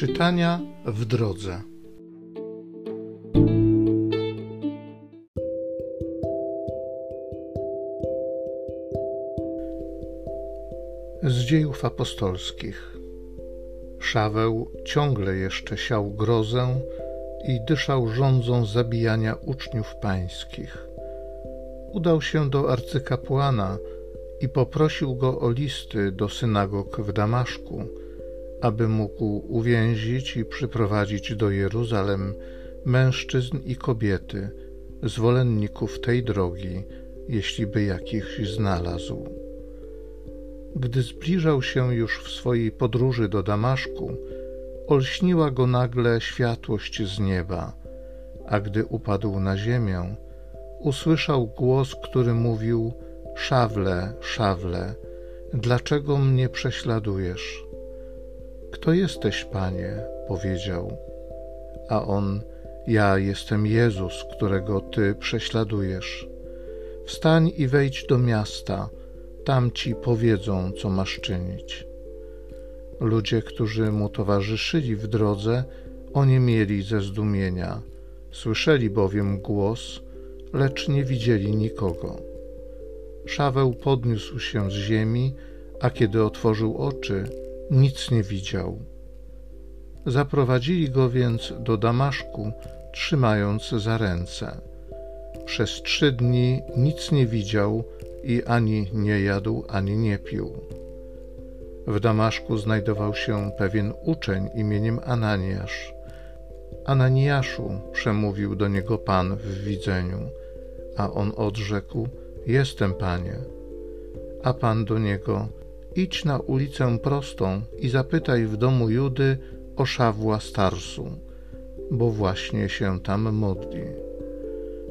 Czytania w drodze. Z dziejów apostolskich. Szaweł ciągle jeszcze siał grozę i dyszał rządzą zabijania uczniów pańskich. Udał się do arcykapłana i poprosił go o listy do synagog w Damaszku, aby mógł uwięzić i przyprowadzić do Jeruzalem mężczyzn i kobiety, zwolenników tej drogi, jeśli by jakichś znalazł. Gdy zbliżał się już w swojej podróży do Damaszku, olśniła go nagle światłość z nieba, a gdy upadł na ziemię, usłyszał głos, który mówił: Szawle, szawle, dlaczego mnie prześladujesz? Kto jesteś, panie? powiedział. A on: Ja jestem Jezus, którego ty prześladujesz. Wstań i wejdź do miasta, tam ci powiedzą, co masz czynić. Ludzie, którzy mu towarzyszyli w drodze, mieli ze zdumienia. Słyszeli bowiem głos, lecz nie widzieli nikogo. Szaweł podniósł się z ziemi, a kiedy otworzył oczy, nic nie widział. Zaprowadzili go więc do Damaszku, trzymając za ręce. Przez trzy dni nic nie widział i ani nie jadł, ani nie pił. W Damaszku znajdował się pewien uczeń imieniem Ananiasz. Ananiaszu, przemówił do niego Pan w widzeniu, a on odrzekł: Jestem, Panie. A Pan do niego: Idź na ulicę prostą i zapytaj w domu Judy o Szawła Starsu, bo właśnie się tam modli.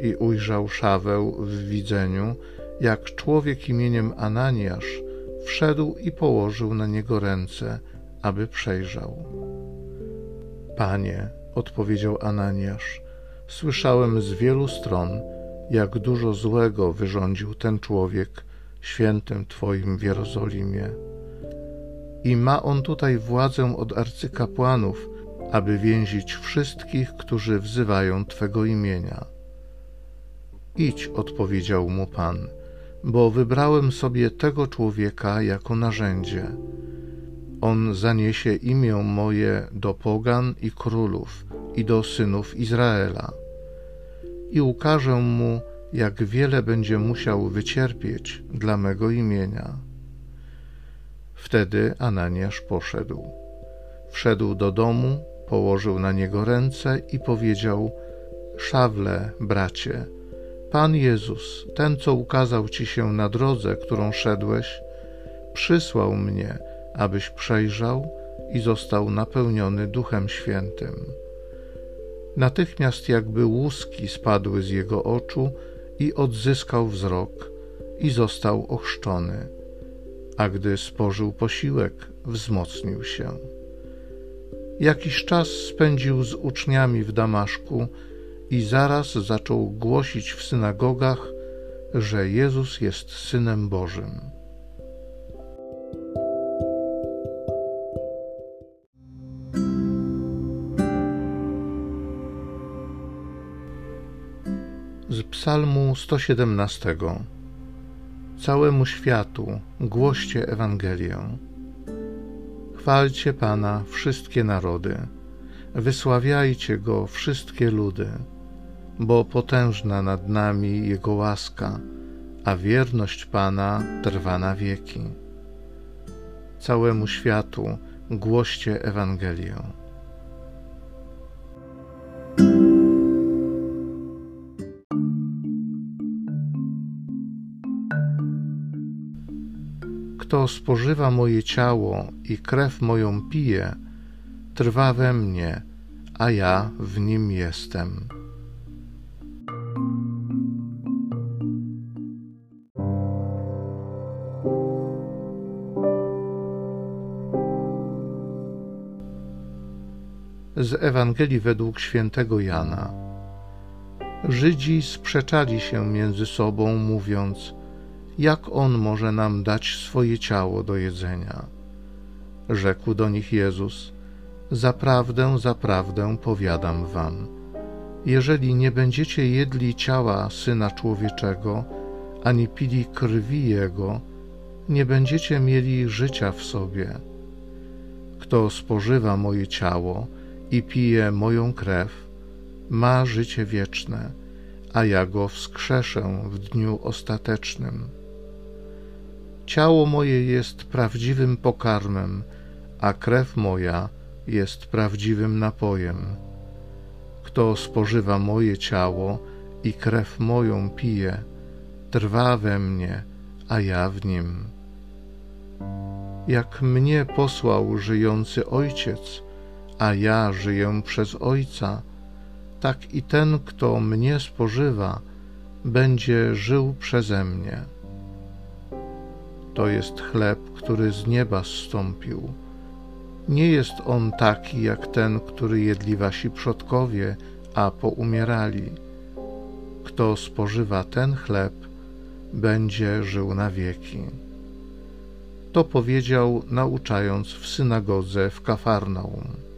I ujrzał Szaweł w widzeniu, jak człowiek imieniem Ananiasz wszedł i położył na niego ręce, aby przejrzał. Panie, odpowiedział Ananiasz, słyszałem z wielu stron, jak dużo złego wyrządził ten człowiek świętym Twoim w Jerozolimie. I ma on tutaj władzę od arcykapłanów, aby więzić wszystkich, którzy wzywają Twego imienia. Idź, odpowiedział mu Pan, bo wybrałem sobie tego człowieka jako narzędzie. On zaniesie imię moje do pogan i królów i do synów Izraela. I ukażę mu, jak wiele będzie musiał wycierpieć dla mego imienia. Wtedy Ananiasz poszedł. Wszedł do domu, położył na niego ręce i powiedział: Szawle, bracie, Pan Jezus, ten, co ukazał ci się na drodze, którą szedłeś, przysłał mnie, abyś przejrzał i został napełniony Duchem Świętym. Natychmiast jakby łuski spadły z jego oczu i odzyskał wzrok i został ochrzczony, a gdy spożył posiłek, wzmocnił się. Jakiś czas spędził z uczniami w Damaszku i zaraz zaczął głosić w synagogach, że Jezus jest Synem Bożym. Z Psalmu 117 Całemu światu głoście Ewangelię. Chwalcie Pana wszystkie narody, wysławiajcie Go wszystkie ludy, bo potężna nad nami Jego łaska, a wierność Pana trwa na wieki. Całemu światu głoście Ewangelię. Kto spożywa moje ciało i krew moją pije, trwa we mnie, a ja w nim jestem. Z Ewangelii według świętego Jana. Żydzi sprzeczali się między sobą, mówiąc: jak on może nam dać swoje ciało do jedzenia? Rzekł do nich Jezus: Zaprawdę, zaprawdę powiadam wam, jeżeli nie będziecie jedli ciała Syna Człowieczego, ani pili krwi Jego, nie będziecie mieli życia w sobie. Kto spożywa moje ciało i pije moją krew, ma życie wieczne, a ja go wskrzeszę w dniu ostatecznym. Ciało moje jest prawdziwym pokarmem, a krew moja jest prawdziwym napojem. Kto spożywa moje ciało i krew moją pije, trwa we mnie, a ja w nim. Jak mnie posłał żyjący Ojciec, a ja żyję przez Ojca, tak i ten, kto mnie spożywa, będzie żył przeze mnie. To jest chleb, który z nieba zstąpił. Nie jest on taki jak ten, który jedli wasi przodkowie, a poumierali. Kto spożywa ten chleb, będzie żył na wieki. To powiedział, nauczając w synagodze w Kafarnaum.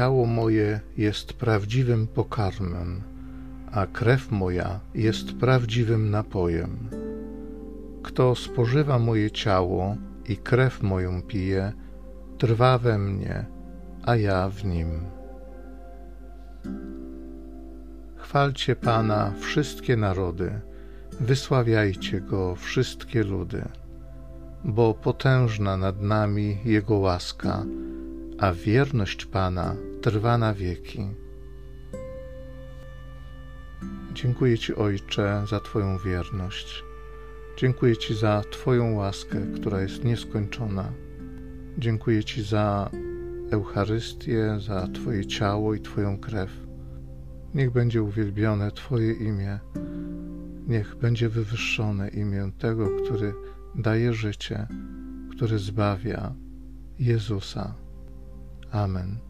Ciało moje jest prawdziwym pokarmem, a krew moja jest prawdziwym napojem. Kto spożywa moje ciało i krew moją pije, trwa we mnie, a ja w nim. Chwalcie Pana wszystkie narody, wysławiajcie Go wszystkie ludy, bo potężna nad nami Jego łaska, a wierność Pana trwa na wieki. Dziękuję Ci, Ojcze, za Twoją wierność. Dziękuję Ci za Twoją łaskę, która jest nieskończona. Dziękuję Ci za Eucharystię, za Twoje ciało i Twoją krew. Niech będzie uwielbione Twoje imię. Niech będzie wywyższone imię tego, który daje życie, który zbawia Jezusa. Amen.